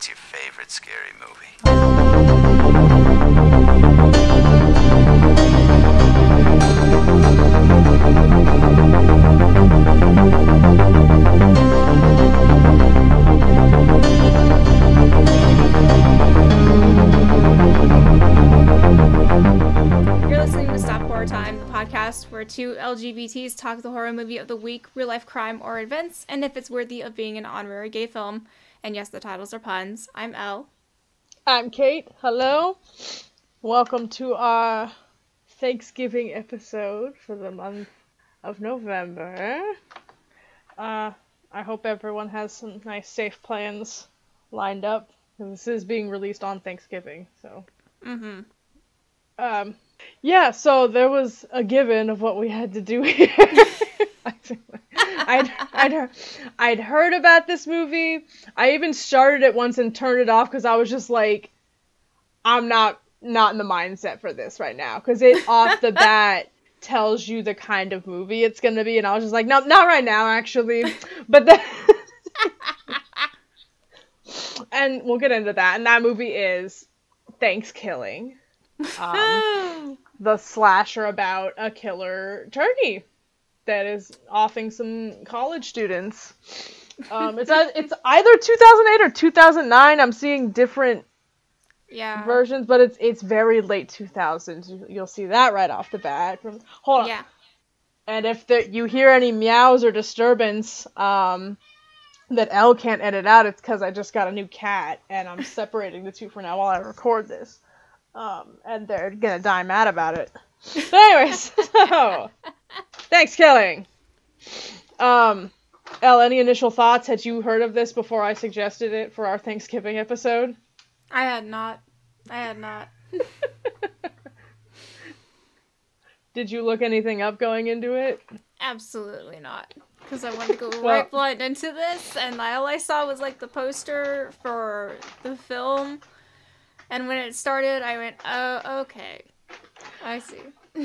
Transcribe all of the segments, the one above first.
What's your favorite scary movie? You're listening to Stop Horror Time, the podcast where two LGBTs talk the horror movie of the week, real life crime or events, and if it's worthy of being an honorary gay film. And yes, the titles are puns. I'm Elle. I'm Kate. Hello. Welcome to our Thanksgiving episode for the month of November. Uh, I hope everyone has some nice, safe plans lined up. This is being released on Thanksgiving, so. Mm-hmm. Um, yeah, so there was a given of what we had to do here. I'd, I'd, I'd heard about this movie. I even started it once and turned it off because I was just like, I'm not not in the mindset for this right now because it off the bat tells you the kind of movie it's gonna be, and I was just like, no, not right now, actually. But then, and we'll get into that. And that movie is ThanksKilling um, the slasher about a killer turkey that is offing some college students. Um, it's ei- it's either 2008 or 2009. I'm seeing different Yeah. versions, but it's it's very late 2000s. You'll see that right off the bat. Hold on. Yeah. And if the, you hear any meows or disturbance um, that Elle can't edit out, it's because I just got a new cat and I'm separating the two for now while I record this. Um, and they're gonna die mad about it. But anyways, so ThanksKilling. Um, Elle, any initial thoughts? Had you heard of this before I suggested it for our Thanksgiving episode? I had not. I had not. Did you look anything up going into it? Absolutely not. Because I wanted to go Well- right blind into this, and all I saw was like the poster for the film. And when it started, I went, oh, okay. I see.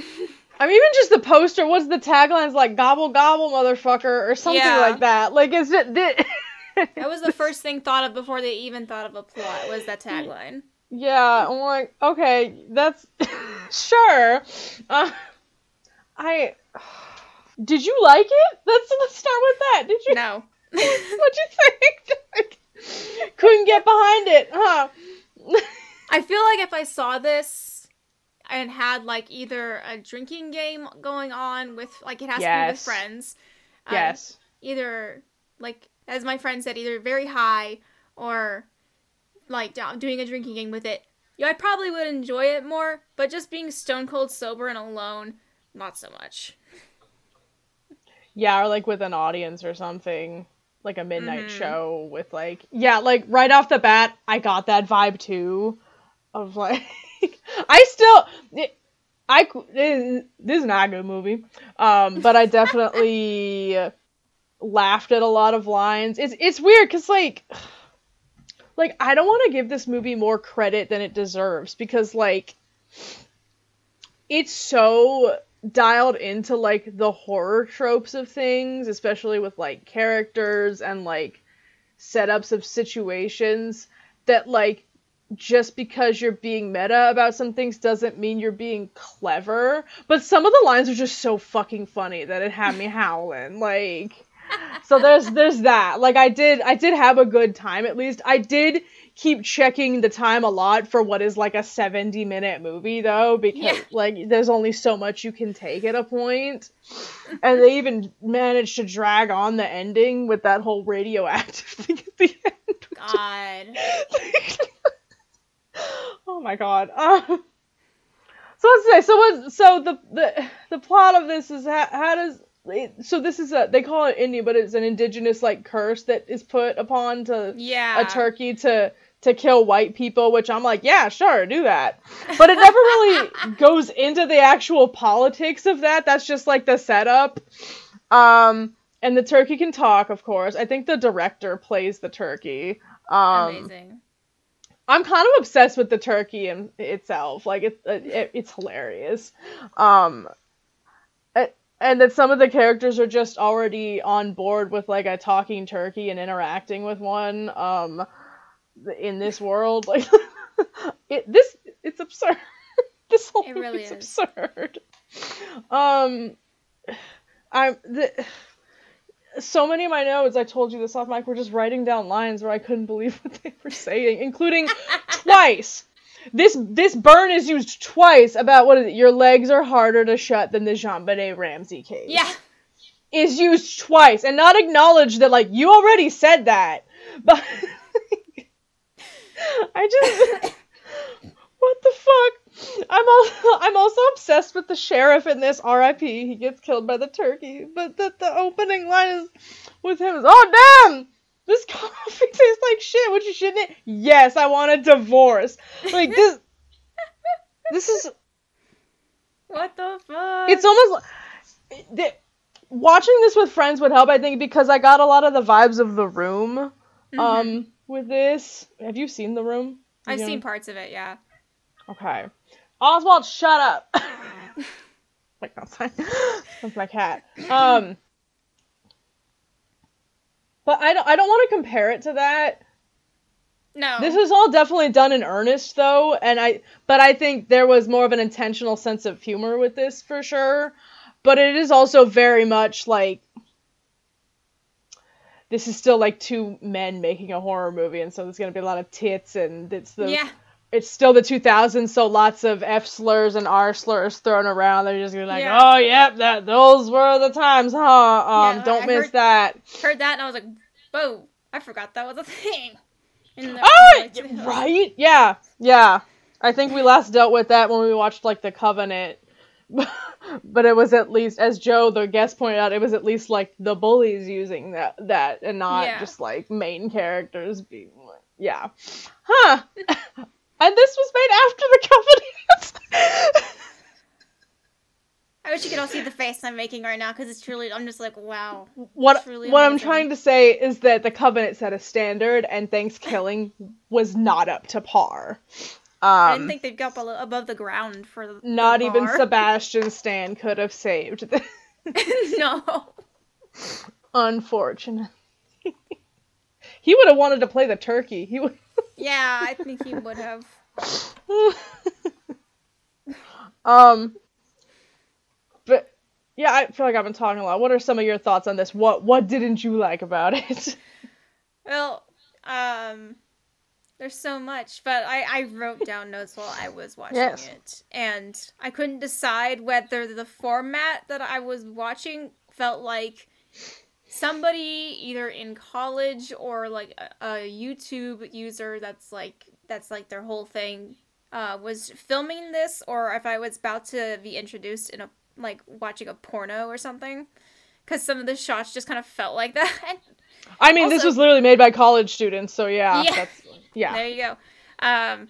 I mean, even just the poster. What's the tagline? taglines like? Gobble gobble, motherfucker, or something Yeah. like that. Like, is it? Th- That was the first thing thought of before they even thought of a plot, was that tagline. Yeah, I'm like, okay, that's sure. Uh, I did you like it? Let's let's start with that. Did you? No. What'd you think? Like, couldn't get behind it, huh? I feel like if I saw this and had like either a drinking game going on with like it has to be with friends. um, yes. Either like as my friend said, either very high or like doing a drinking game with it. Yeah, I probably would enjoy it more, but just being stone cold sober and alone, not so much. Yeah, or like with an audience or something, like a midnight Mhm. show with like, yeah, like right off the bat, I got that vibe too, of like, I still, I this is not a good movie, um, but I definitely laughed at a lot of lines. It's it's weird because like, like I don't want to give this movie more credit than it deserves because like, it's so dialed into like the horror tropes of things, especially with like characters and like setups of situations that like just because you're being meta about some things doesn't mean you're being clever. But some of the lines are just so fucking funny that it had me howling. Like so there's there's that. Like I did I did have a good time at least. I did keep checking the time a lot for what is like a 70 minute movie though because Yeah. like there's only so much you can take at a point and they even managed to drag on the ending with that whole radioactive thing at the end God. oh my god uh, so let's say so what so the the the plot of this is how, how does it, so this is a they call it Indian but it's an indigenous like curse that is put upon to Yeah. a turkey to to kill white people, which I'm like, yeah, sure, do that. But it never really goes into the actual politics of that. That's just like the setup. Um, and the turkey can talk, of course. I think the director plays the turkey. Um, Amazing. I'm kind of obsessed with the turkey in, itself. Like it, it, it's hilarious. Um, and that some of the characters are just already on board with like a talking turkey and interacting with one. Um, in this world. Like it this it's absurd. this whole It really is. absurd. Um I'm the so many of my notes, I told you this off mic, were just writing down lines where I couldn't believe what they were saying, including twice. This this burn is used twice about what is it? Your legs are harder to shut than the JonBenét Ramsey case. Yeah. Is used twice and not acknowledged that like you already said that. But I just what the fuck? I'm also I'm also obsessed with the sheriff in this R.I.P. He gets killed by the turkey, but the the opening line is with him is oh damn. This coffee tastes like shit. Would you shouldn't it? Yes, I want a divorce. Like this. This is. What the fuck? It's almost. like- the- Watching this with friends would help, I think, because I got a lot of the vibes of the room. Um, with this, have you seen the room? I've Yeah. seen parts of it. Yeah. Okay. Oswald, shut up. like outside. That's my cat. Um. But I don't. I don't want to compare it to that. No. This was all definitely done in earnest, though, and I. But I think there was more of an intentional sense of humor with this for sure. But it is also very much like. This is still like two men making a horror movie, and so there's gonna be a lot of tits, and it's the yeah. It's still the 2000s, so lots of F slurs and R slurs thrown around. They're just gonna be like, Yeah. oh, yep, that those were the times, huh? Um, Yeah, don't I miss heard- that. Heard that and I was like, whoa! I forgot that was a thing. Oh, right? Yeah, yeah. I think we last dealt with that when we watched like The Covenant. but it was at least, as Joe, the guest, pointed out, it was at least like the bullies using that, that and not Yeah. just like main characters being like, yeah. Huh. and this was made after The Covenant. I wish you could all see the face I'm making right now because it's truly. I'm just like, wow. what Truly what I'm trying to say is that the Covenant set a standard, and ThanksKilling was not up to par. I Um, didn't think they'd go up a li- above the ground for the. not the even. Sebastian Stan could have saved. This. no. Unfortunate. he would have wanted to play the turkey. He would. Yeah, I think he would have. um. But yeah, I feel like I've been talking a lot. What are some of your thoughts on this? What What didn't you like about it? Well, um, there's so much, but I I wrote down notes while I was watching Yes. it, and I couldn't decide whether the format that I was watching felt like somebody either in college or like a, a YouTube user that's like that's like their whole thing uh, was filming this, or if I was about to be introduced in a like watching a porno or something. Because some of the shots just kind of felt like that. I mean, this was literally made by college students, so yeah, Yeah. that's yeah. There you go. Um,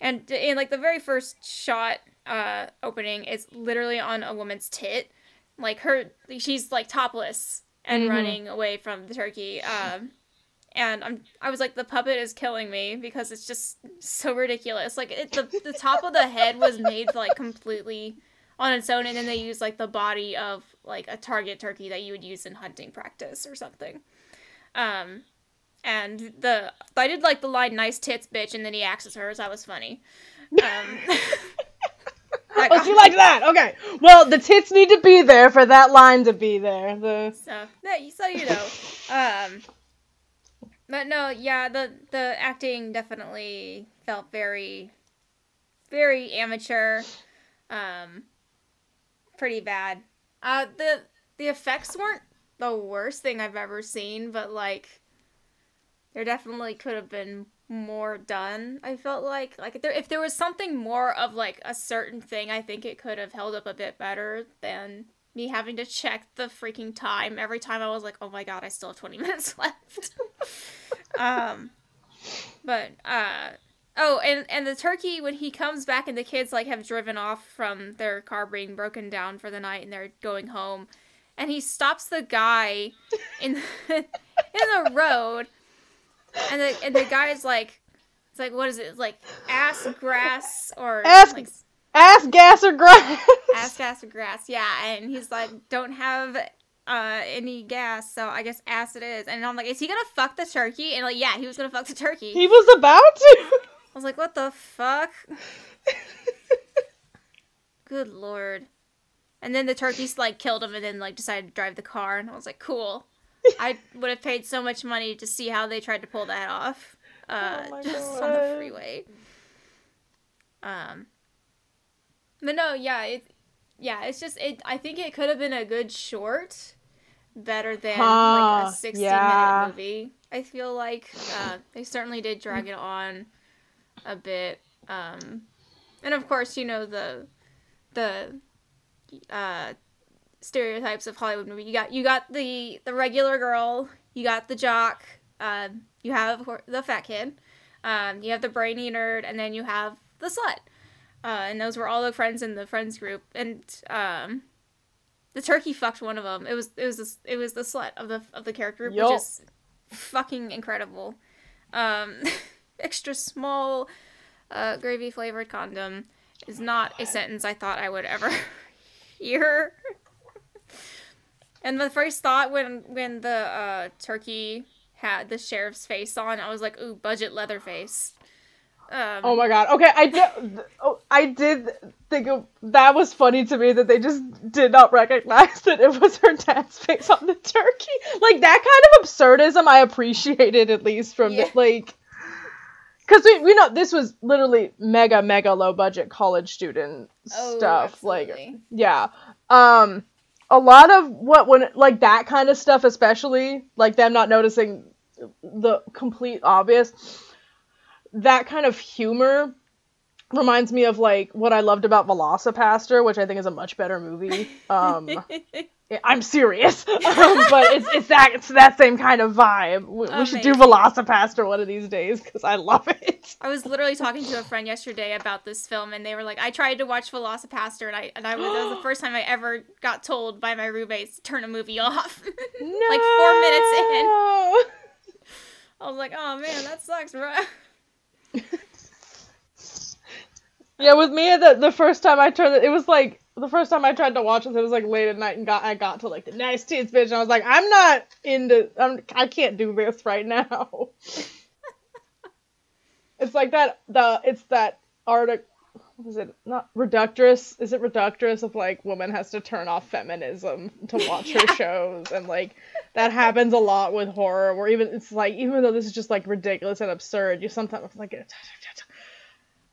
and in like the very first shot uh opening, it's literally on a woman's tit, like her. She's like topless and Mhm. running away from the turkey. Um, and I'm I was like the puppet is killing me because it's just so ridiculous. Like it, the the top of the head was made like completely on its own, and then they used like the body of like a target turkey that you would use in hunting practice or something. Um, and the I did like the line "nice tits, bitch," and then he axes her. So that was funny. Um, Oh, got you like that? Okay. Well, the tits need to be there for that line to be there. The So, yeah, so you know. Um, but no, yeah, the the acting definitely felt very, very amateur. Um, pretty bad. Uh, the the effects weren't the worst thing I've ever seen, but like, there definitely could have been more done. I felt like like if there if there was something more of like a certain thing, I think it could have held up a bit better than me having to check the freaking time every time I was like, oh my god, I still have 20 minutes left. um, but, uh, oh, and, and the turkey, when he comes back and the kids, like, have driven off from their car being broken down for the night and they're going home, and he stops the guy in, the, in the road, and the, and the guy's like, it's like, what is it? It's like ass grass or Ass- like ass gas or grass. ass gas or grass yeah and he's like don't have uh any gas, so I guess ass it is. And I'm like, is he gonna fuck the turkey? And like, yeah, he was gonna fuck the turkey. He was about to. I was like, what the fuck? Good lord. And then the turkeys like killed him and then like decided to drive the car and I was like, cool. I would have paid so much money to see how they tried to pull that off. Uh Oh just on the freeway. Um But no, yeah, it yeah, it's just it I think it could have been a good short better than like a 60 yeah. minute movie. I feel like uh, they certainly did drag it on a bit. Um, and of course, you know the the uh, stereotypes of Hollywood movie. You got you got the the regular girl, you got the jock, um, you have the fat kid, um, you have the brainy nerd, and then you have the slut. Uh, and those were all the friends in the friends group. And um, the turkey fucked one of them. It was it was the, it was the slut of the of the character group, Yup. which is fucking incredible. Um, extra small uh, gravy flavored condom is not a sentence I thought I would ever hear. And the first thought when when the uh, turkey had the sheriff's face on, I was like, "Ooh, budget leather face." Um, Oh my god. Okay, I did. Oh, I did think of, that was funny to me that they just did not recognize that it was her dad's face on the turkey. Like that kind of absurdism, I appreciated at least from Yeah. the like. Because we, we know this was literally mega mega low budget college student Oh, stuff. Like yeah, um, a lot of what when like that kind of stuff, especially like them not noticing the complete obvious that kind of humor reminds me of like what I loved about VelociPastor, which I think is a much better movie. Um, I'm serious, um, but it's it's that it's that same kind of vibe. We, we should do VelociPastor one of these days because I love it. I was literally talking to a friend yesterday about this film, and they were like, "I tried to watch VelociPastor, and I and I was that was the first time I ever got told by my roommates to turn a movie off." No. like four minutes in, I was like, "Oh man, that sucks, bro." Yeah, with me the the first time I turned it, it was like the first time I tried to watch this, it was like late at night and got I got to like the nice tits bitch and I was like, I'm not into I'm I can't do this right now. it's like that the it's that article is it not reductress is it reductress of like woman has to turn off feminism to watch her shows and like that happens a lot with horror where even it's like even though this is just like ridiculous and absurd you sometimes like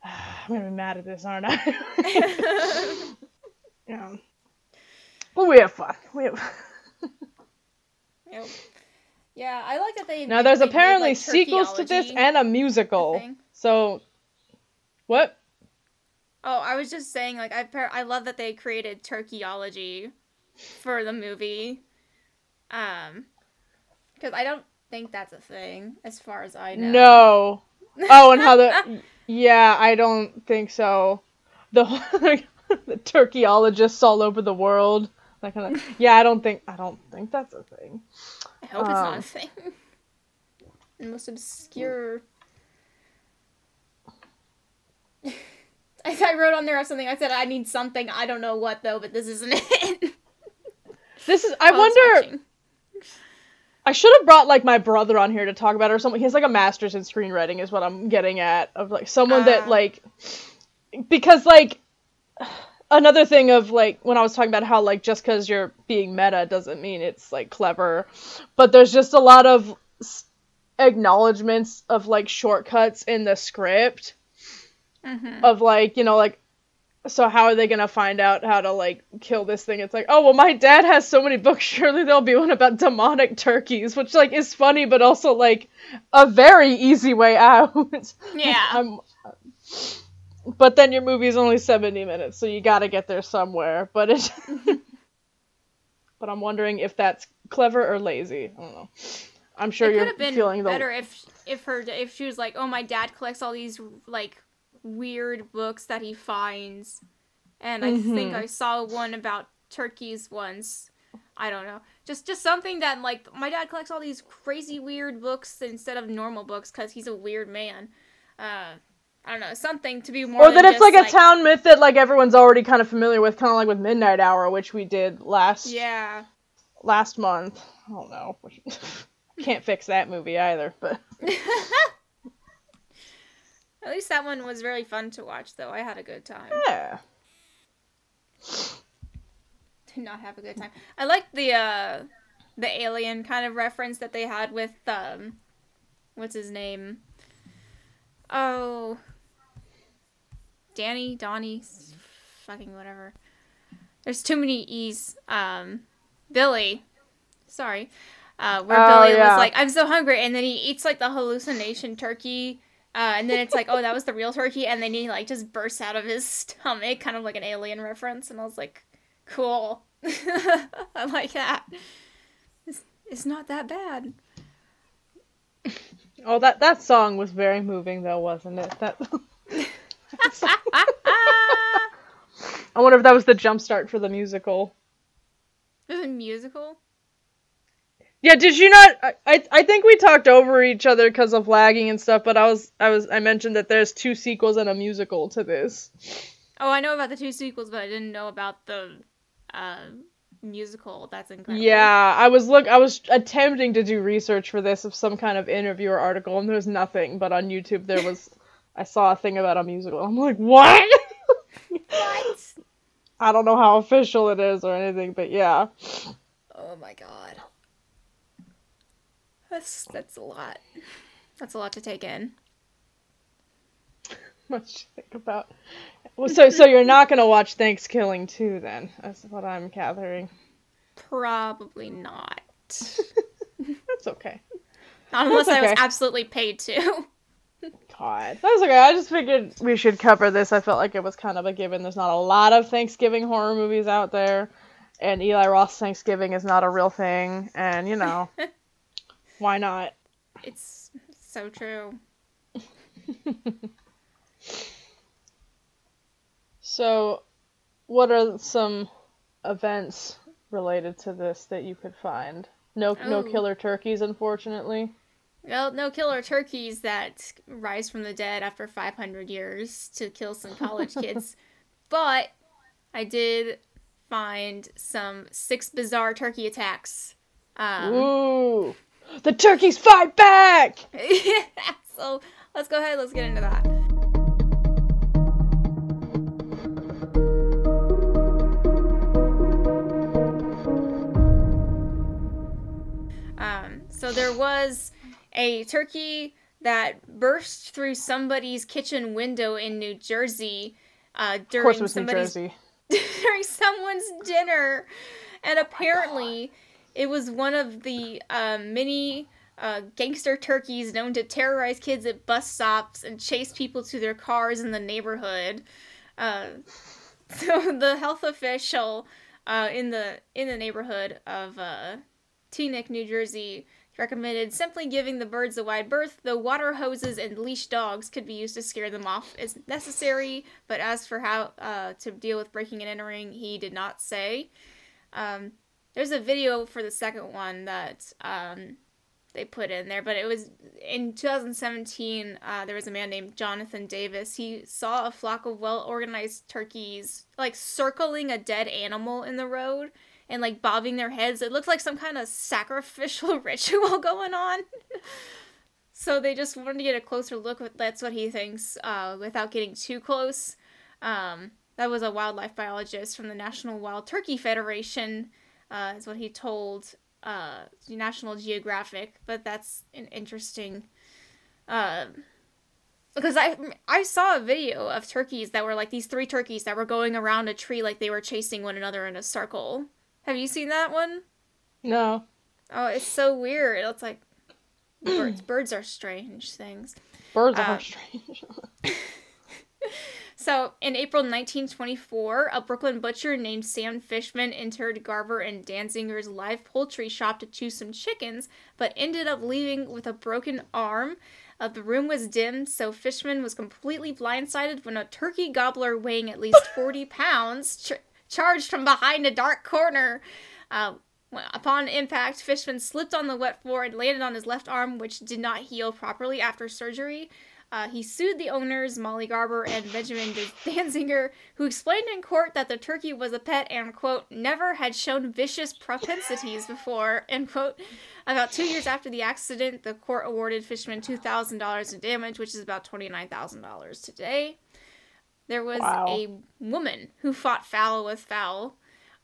I'm gonna be mad at this, aren't I? yeah. But we have fun. We have. Yep. Yeah, I like that they. Now there's they made, apparently like, sequels to this and a musical. thing. So, what? Oh, I was just saying, like, I par- I love that they created turkeyology for the movie. Um, because I don't think that's a thing, as far as I know. No. Oh, and how the? yeah, I don't think so. The the turkeyologists all over the world. That kind of. Yeah, I don't think. I don't think that's a thing. I hope it's not Um, a thing. the most obscure. I, I wrote on there something. I said I need something. I don't know what though, but this isn't it. This is. I wonder. watching. I should have brought like my brother on here to talk about it or something. He has like a master's in screenwriting, is what I'm getting at. Of like someone that Ah. like, because like another thing of like when I was talking about how like just because you're being meta doesn't mean it's like clever, but there's just a lot of acknowledgments of like shortcuts in the script Mhm. of like you know like so how are they gonna find out how to like kill this thing it's like oh well my dad has so many books surely there'll be one about demonic turkeys which like is funny but also like a very easy way out Yeah. I'm, but then your movie is only 70 minutes so you gotta get there somewhere but it but i'm wondering if that's clever or lazy i don't know i'm sure it you're have been feeling the better if if her if she was like, oh, my dad collects all these like weird books that he finds, and I think Mhm. I saw one about turkeys once. I don't know, just just something that like my dad collects all these crazy weird books instead of normal books because he's a weird man. Uh, I don't know, something to be more. or that it's just, like a town myth that like everyone's already kind of familiar with kind of like with midnight hour which we did last Yeah, last month. I don't know. Can't fix that movie either, but At least that one was really fun to watch, though. I had a good time. yeah. Did not have a good time. I liked the uh the alien kind of reference that they had with um what's his name? Oh Danny, Donnie, fucking whatever. There's too many E's. Um Billy. Sorry. Uh where Oh, Billy yeah. was like, I'm so hungry and then he eats like the hallucination turkey. Uh, and then it's like, oh, that was the real turkey, and then he like just bursts out of his stomach, kind of like an alien reference, and I was like, cool. I like that. It's, it's not that bad. Oh, that that song was very moving though, wasn't it? That. I wonder if that was the jump start for the musical. There's a musical. Yeah, did you not? I I, I think we talked over each other because of lagging and stuff. But I was I was I mentioned that there's two sequels and a musical to this. Oh, I know about the two sequels, but I didn't know about the uh, musical. That's incredible. Yeah, I was look I was attempting to do research for this of some kind of interview or article, and there's nothing. But on YouTube there was I saw a thing about a musical. I'm like, what? What? I don't know how official it is or anything, but yeah. Oh my god. That's that's a lot. That's a lot to take in. much to think about. Well, so so you're not gonna watch Thanksgiving too then? That's what I'm gathering. Probably not. That's okay. Not unless I was absolutely paid to. God, that's okay. I just figured we should cover this. I felt like it was kind of a given. There's not a lot of Thanksgiving horror movies out there, and Eli Roth's Thanksgiving is not a real thing. And you know, why not? It's so true. So, what are some events related to this that you could find? No, no Oh. killer turkeys, unfortunately. Well, no killer turkeys that rise from the dead after 500 years to kill some college kids. But I did find some six bizarre turkey attacks. Um, Ooh, the turkeys fight back! so let's go ahead, let's get into that. Um, so there was a turkey that burst through somebody's kitchen window in New Jersey uh, during course, it was New somebody's Jersey. during someone's dinner, and apparently it was one of the uh, many uh, gangster turkeys known to terrorize kids at bus stops and chase people to their cars in the neighborhood. Uh, so the health official uh, in the in the neighborhood of uh, Teaneck, New Jersey, recommended simply giving the birds a wide berth, though water hoses and leash dogs could be used to scare them off as necessary. But as for how uh, to deal with breaking and entering, he did not say. Um, there's a video for the second one that um, they put in there, but it was in 2017. Uh, there was a man named Jonathan Davis. He saw a flock of well organized turkeys like circling a dead animal in the road and like bobbing their heads. It looked like some kind of sacrificial ritual going on. so they just wanted to get a closer look. That's what he thinks, uh, without getting too close. Um, that was a wildlife biologist from the National Wild Turkey Federation, uh, is what he told uh, National Geographic. But that's an interesting. Uh, because I I saw a video of turkeys that were like these three turkeys that were going around a tree like they were chasing one another in a circle. Have you seen that one? No. Oh, it's so weird. It's like birds. birds are strange things. Birds Uh, are strange. So, in April 1924, a Brooklyn butcher named Sam Fishman entered Garver and Danzinger's live poultry shop to choose some chickens, but ended up leaving with a broken arm. Uh, the room was dim, so Fishman was completely blindsided when a turkey gobbler weighing at least 40 pounds charged from behind a dark corner. Uh, Upon impact, Fishman slipped on the wet floor and landed on his left arm, which did not heal properly after surgery. Uh, he sued the owners, Molly Garber and Benjamin Danziger, who explained in court that the turkey was a pet and, quote, never had shown vicious propensities before, end quote. About two years after the accident, the court awarded Fishman $2,000 in damage, which is about $29,000 today. There was Wow. a woman who fought foul with foul.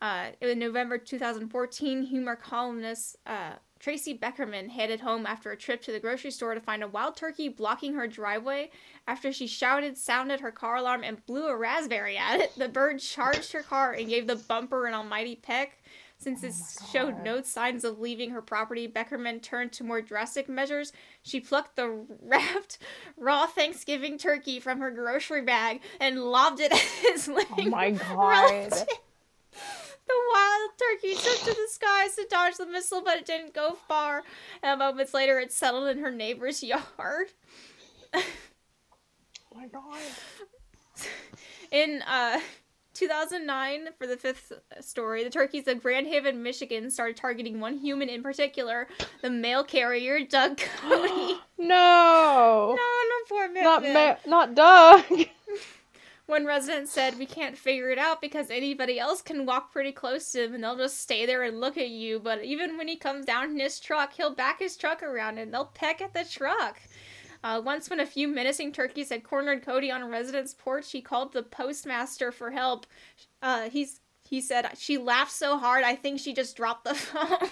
Uh, in November 2014, humor columnist uh, Tracy Beckerman headed home after a trip to the grocery store to find a wild turkey blocking her driveway. After she shouted, sounded her car alarm, and blew a raspberry at it, the bird charged her car and gave the bumper an almighty peck. Since it showed no signs of leaving her property, Beckerman turned to more drastic measures. She plucked the wrapped raw Thanksgiving turkey from her grocery bag and lobbed it at his living Oh my relative. god. The wild turkey took to the skies to dodge the missile, but it didn't go far. And moments later, it settled in her neighbor's yard. Oh my god. In uh, 2009, for the fifth story, the turkeys of Grand Haven, Michigan started targeting one human in particular, the mail carrier, Doug Cody. No. no, no, poor Not ma- not Doug. One resident said, We can't figure it out because anybody else can walk pretty close to him and they'll just stay there and look at you. But even when he comes down in his truck, he'll back his truck around and they'll peck at the truck. Uh, once, when a few menacing turkeys had cornered Cody on a resident's porch, he called the postmaster for help. Uh, he's he said she laughed so hard, I think she just dropped the phone.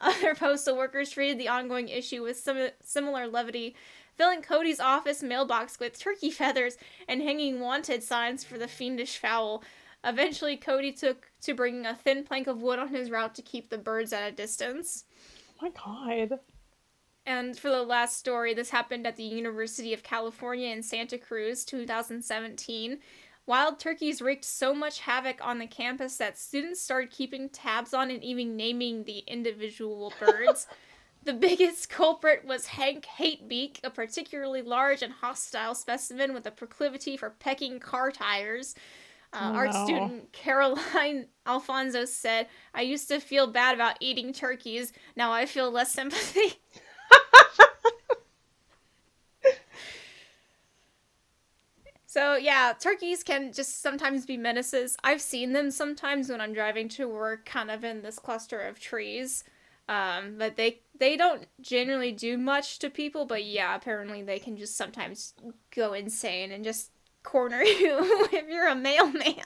Other postal workers treated the ongoing issue with some similar levity, filling Cody's office mailbox with turkey feathers and hanging wanted signs for the fiendish fowl. Eventually, Cody took to bringing a thin plank of wood on his route to keep the birds at a distance. Oh my god. And for the last story, this happened at the University of California in Santa Cruz, 2017. Wild turkeys wreaked so much havoc on the campus that students started keeping tabs on and even naming the individual birds. the biggest culprit was Hank Hatebeak, a particularly large and hostile specimen with a proclivity for pecking car tires. Uh, Oh, art student Caroline Alfonso said, I used to feel bad about eating turkeys. Now I feel less sympathy. So yeah, turkeys can just sometimes be menaces. I've seen them sometimes when I'm driving to work, kind of in this cluster of trees. Um, but they they don't generally do much to people. But yeah, apparently they can just sometimes go insane and just corner you if you're a mailman.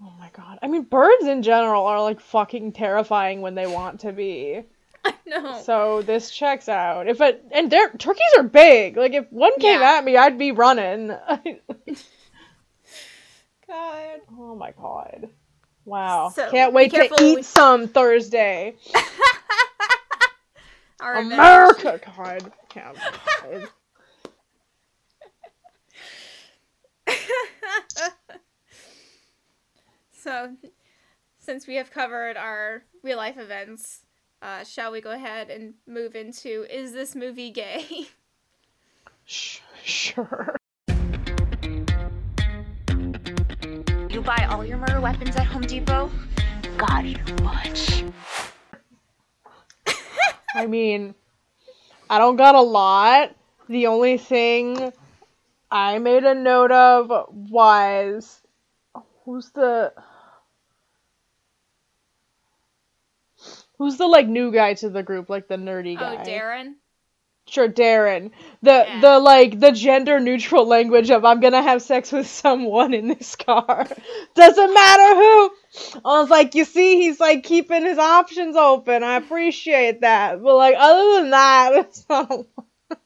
Oh my god. I mean, birds in general are like fucking terrifying when they want to be. I know. So this checks out. If it and they're turkeys are big. Like if one came Yeah. at me, I'd be running. God. oh my god. Wow. So, Can't wait to eat with- some Thursday. Our. America. God. Yeah, God. So, since we have covered our real life events, uh, shall we go ahead and move into is this movie gay? Sh- sure. You buy all your murder weapons at Home Depot? God, you're much. I mean, I don't got a lot. The only thing I made a note of was who's the who's the like new guy to the group, like the nerdy oh, guy. Oh, Darren. Sure, Darren. The Yeah. the like the gender neutral language of I'm gonna have sex with someone in this car. Doesn't matter who. I was like, you see, he's like keeping his options open. I appreciate that. But like other than that, it's not.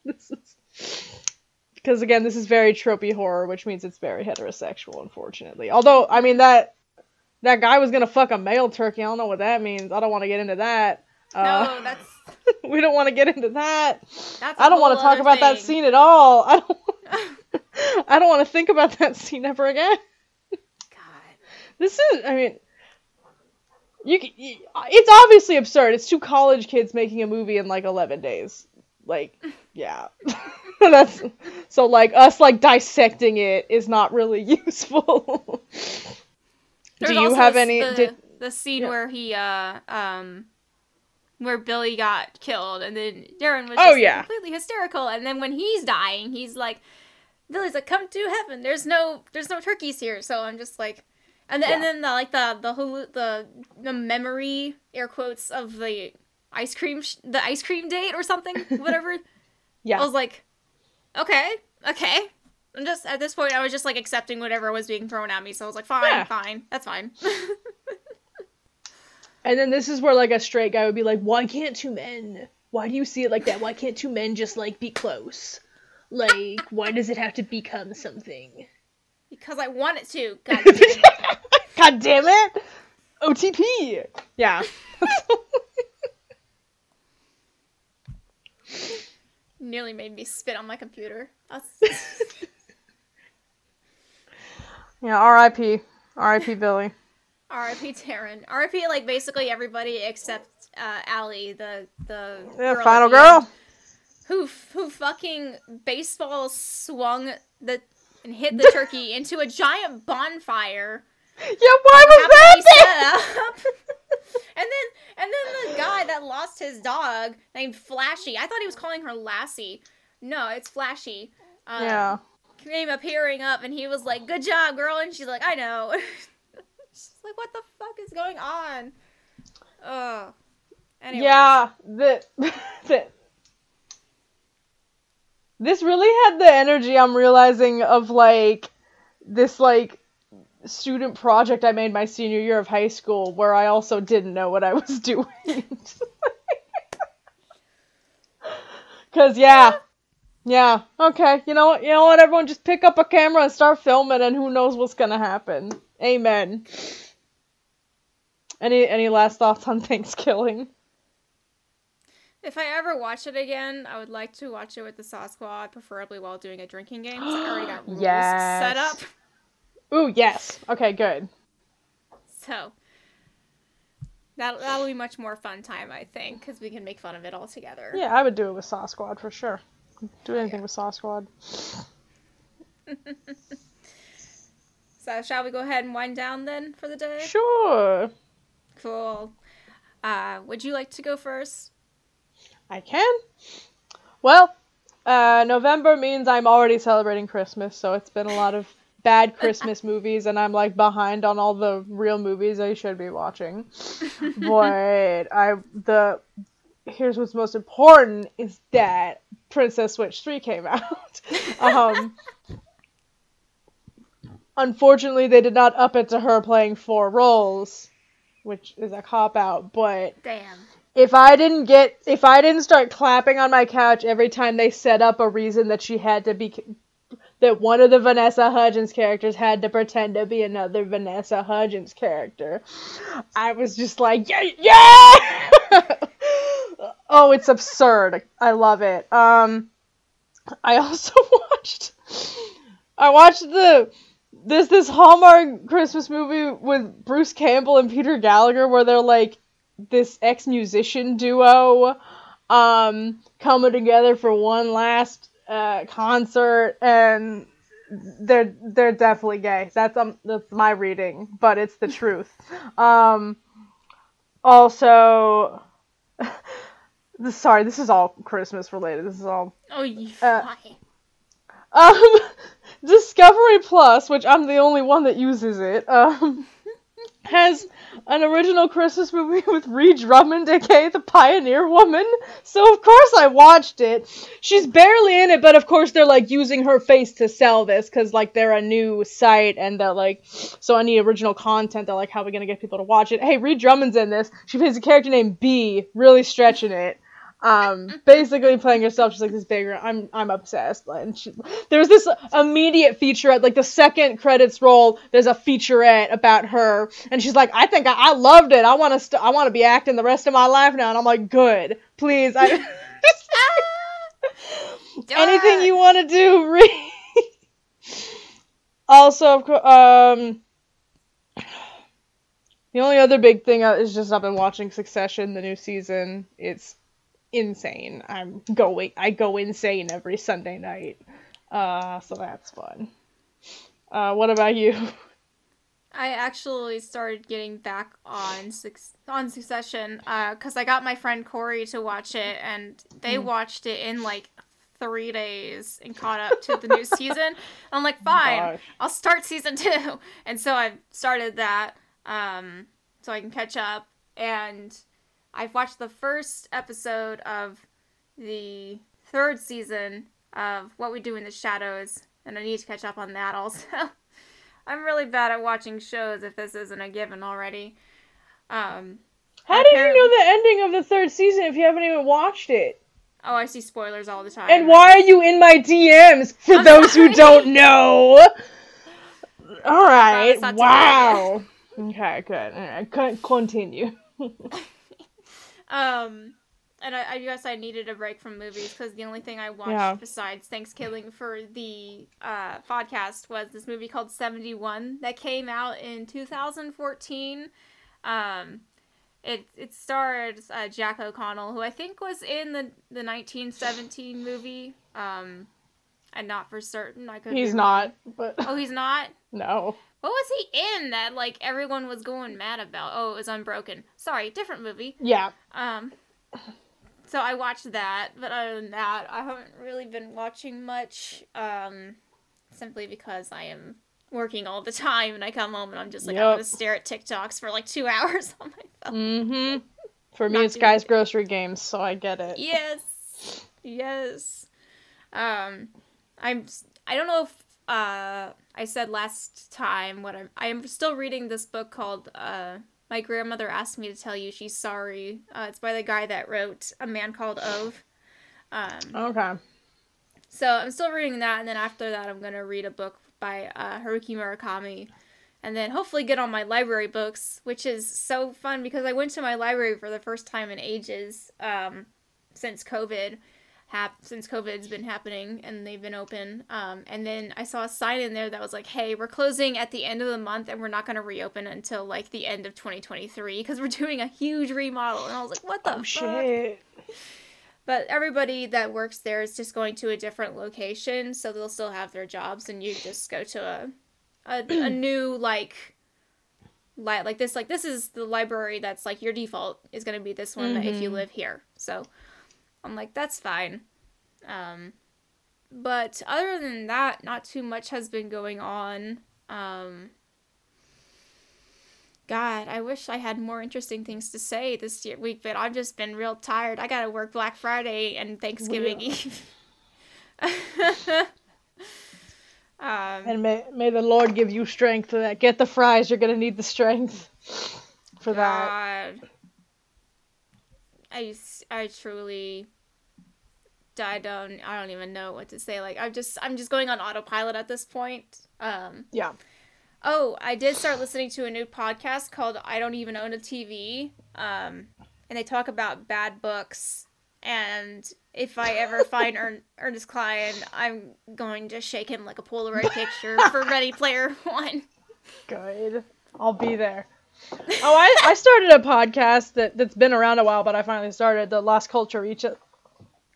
This is because again, this is very tropey horror, which means it's very heterosexual, unfortunately. Although, I mean that that guy was gonna fuck a male turkey. I don't know what that means. I don't want to get into that. No, Uh, that's we don't want to get into that. that's. I don't want to talk about that scene at all. I don't. I don't want to think about that scene ever again. God. This is. I mean, you. c- y- It's obviously absurd. It's two college kids making a movie in like eleven days. Like, yeah. That's so like us like dissecting it is not really useful. There's Do you have this- any? The, Did, the scene yeah. where he uh um where Billy got killed, and then Darren was Oh, yeah. completely hysterical. And then when he's dying, he's like, Billy's like, "Come to heaven. There's no, there's no turkeys here." So I'm just like, and then and then the like the the hallu- the the memory air quotes of the ice cream sh- the ice cream date or something whatever. Yeah. I was like, okay, okay. I'm just at this point, I was just like accepting whatever was being thrown at me. So I was like, fine, Yeah. fine, that's fine. And then this is where like a straight guy would be like, "Why can't two men? Why do you see it like that? Why can't two men just like be close? Like, why does it have to become something?" because I want it to. God damn it. God damn it! OTP. Yeah. Nearly made me spit on my computer. Yeah. R.I.P. R.I.P. Billy. R.I.P. Taryn. R.I.P. Like basically everybody except uh, Allie, the the Yeah. girl final girl. who who fucking baseball swung the and hit the turkey into a giant bonfire. Yeah. Why was that? and then and then the guy that lost his dog named Flashy. I thought he was calling her Lassie. No, it's Flashy. Uh, Yeah. Came appearing up and he was like, "Good job, girl," and she's like, "I know." she's like, "What the fuck is going on?" Ugh. Anyways. Yeah, the, the this really had the energy I'm realizing of like this like student project I made my senior year of high school where I also didn't know what I was doing. Cause yeah. Yeah, okay. You know what you know what, everyone just pick up a camera and start filming and who knows what's gonna happen. Amen. Any any last thoughts on Thanksgiving? If I ever watch it again, I would like to watch it with the Saw Squad, preferably while doing a drinking game. I already got rules set up. Yes. Ooh, yes. Okay, good. So that that'll be much more fun time, I think, because we can make fun of it all together. Yeah, I would do it with Saw Squad for sure. Do anything with Saw Squad. So shall we go ahead and wind down then for the day? Sure. Cool. Uh, would you like to go first? I can. Well, uh, November means I'm already celebrating Christmas, so it's been a lot of bad Christmas movies, and I'm like behind on all the real movies I should be watching. but I the here's what's most important is that Princess Switch 3 came out. um, unfortunately, they did not up it to her playing four roles, which is a cop out, but Damn. if I didn't get if I didn't start clapping on my couch every time they set up a reason that she had to be that one of the Vanessa Hudgens characters had to pretend to be another Vanessa Hudgens character, I was just like, yeah, yeah. oh, it's absurd. I love it. Um, I also watched. I watched the this this Hallmark Christmas movie with Bruce Campbell and Peter Gallagher where they're like this ex musician duo um coming together for one last uh concert and they're they're definitely gay. That's um that's my reading, but it's the truth. Um also this, sorry, this is all Christmas related. This is all Oh, you Uh, um, Discovery Plus, which I'm the only one that uses it, um, has an original Christmas movie with Ree Drummond, aka the Pioneer Woman. So of course I watched it. She's barely in it, but of course they're like using her face to sell this because like they're a new site and they're like, so I need original content. They're like, how are we gonna get people to watch it? Hey, Ree Drummond's in this. She plays a character named B, really stretching it um basically playing herself she's like this bigger i'm i'm obsessed and she, there's this immediate featurette like the second credits roll there's a featurette about her and she's like i think i, I loved it i want to st- i want to be acting the rest of my life now and i'm like good please i anything you want to do Ree. also of course um the only other big thing uh, is just I've been watching Succession, the new season. It's insane. I'm going. I go insane every Sunday night. Uh, so that's fun. Uh, what about you? I actually started getting back on on Succession because I got my friend Corey to watch it, and they watched it in like three days and caught up to the new season. I'm like, fine, Gosh. I'll start season two, and so I started that um, so I can catch up. And I've watched the first episode of the third season of What We Do in the Shadows, and I need to catch up on that also. I'm really bad at watching shows if this isn't a given already. Um, How did you know the ending of the third season if you haven't even watched it? oh, I see spoilers all the time. And why are you in my DMs? For I'm those who don't know. All right. Wow. Okay, good. All right, con- continue. Um, and I, I guess I needed a break from movies because the only thing I watched Yeah. besides ThanksKilling for the uh, podcast was this movie called 71 that came out in 2014. Um, it it stars uh, Jack O'Connell, who I think was in the the 1917 movie. Um, I'm not for certain. I could. He's not, but Oh, he's not. no. What was he in that like everyone was going mad about? Oh, it was Unbroken. Sorry, different movie. Yeah. Um, so I watched that, but other than that, I haven't really been watching much. Um, simply because I am working all the time, and I come home and I'm just like I'm gonna stare at TikToks for like two hours on my phone. Mm-hmm. For me, it's Guys it. Grocery Games, so I get it. Yes, yes. Um, I'm. I don't know if uh I said last time what I'm. I am still reading this book called uh. My grandmother asked me to tell you she's sorry. Uh, it's by the guy that wrote A Man Called Ove. Um, Okay. So I'm still reading that, and then after that, I'm gonna read a book by uh, Haruki Murakami, and then hopefully get on my library books, which is so fun because I went to my library for the first time in ages um, since COVID. Hap- since COVID's been happening and they've been open, um, and then I saw a sign in there that was like, "Hey, we're closing at the end of the month, and we're not going to reopen until like the end of 2023 because we're doing a huge remodel." And I was like, "What the Oh fuck?" shit. But everybody that works there is just going to a different location, so they'll still have their jobs, and you just go to a a, a new like li- like this like this is the library that's like your default is going to be this one if you Mhm. live here. So I'm like that's fine. Um but other than that, not too much has been going on. Um God, I wish I had more interesting things to say this year week, but I've just been real tired. I gotta work Black Friday and Thanksgiving. Eve. um, And may may the Lord give you strength for that. Get the fries. You're gonna need the strength for that. I I truly I don't I don't even know what to say. Like I'm just I'm just going on autopilot at this point. Um Yeah. Oh, I did start listening to a new podcast called I Don't Even Own a TV. Um, and they talk about bad books. And if I ever find Ern- Ernest Cline, I'm going to shake him like a Polaroid picture for Ready Player One. Good. I'll be there. Oh, I, I started a podcast that, that's been around a while, but I finally started the Las Culture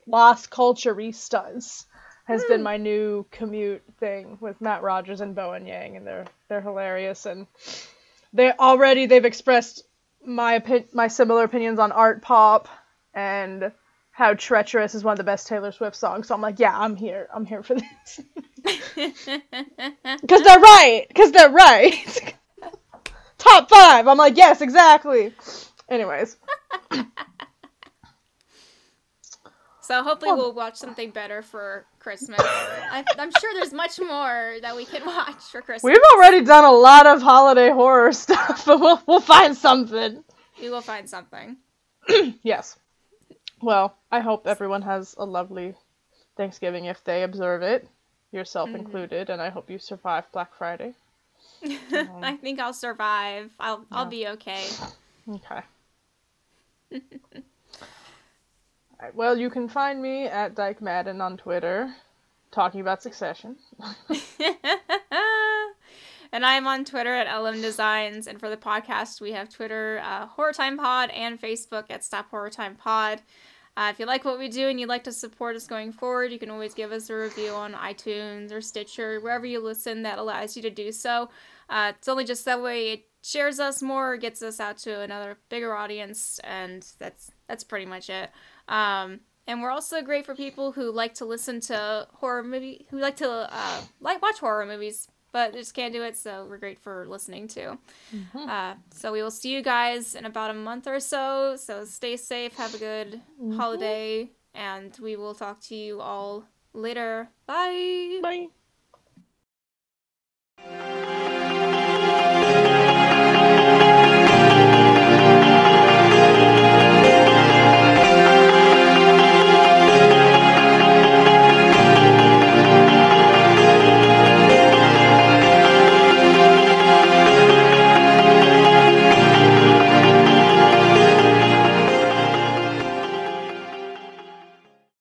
Las Culturistas has been hmm. my new commute thing with Matt Rogers and Bowen Yang, and they're they're hilarious, and they already they've expressed my opi- my similar opinions on art pop and how treacherous is one of the best Taylor Swift songs. So I'm like, yeah, I'm here. I'm here for this. Because they're right. Because they're right. Top five. I'm like, yes, exactly. Anyways. so hopefully Well- watch something better for Christmas. I, I'm sure there's much more that we can watch for Christmas. We've already done a lot of holiday horror stuff, but we'll, we'll find something. We will find something. Yes. Well, I hope everyone has a lovely Thanksgiving if they observe it, yourself mm-hmm. included, and I hope you survive Black Friday. I think I'll survive. I'll I'll be okay. Okay. Alright, well, you can find me at Dyke Madden on Twitter, talking about Succession. and I'm on Twitter at LM Designs, and for the podcast, we have Twitter, uh, Horror Time Pod, and Facebook at Stop Horror Time Pod. Uh, if you like what we do and you'd like to support us going forward, you can always give us a review on iTunes or Stitcher, wherever you listen that allows you to do so. Uh, it's only just that way it shares us more, gets us out to another bigger audience, and that's that's pretty much it. Um, and we're also great for people who like to listen to horror movie, who like to uh, like watch horror movies, but just can't do it. So we're great for listening too. Mm-hmm. Uh, so we will see you guys in about a month or so. So stay safe, have a good mm-hmm. holiday, and we will talk to you all later. Bye. Bye.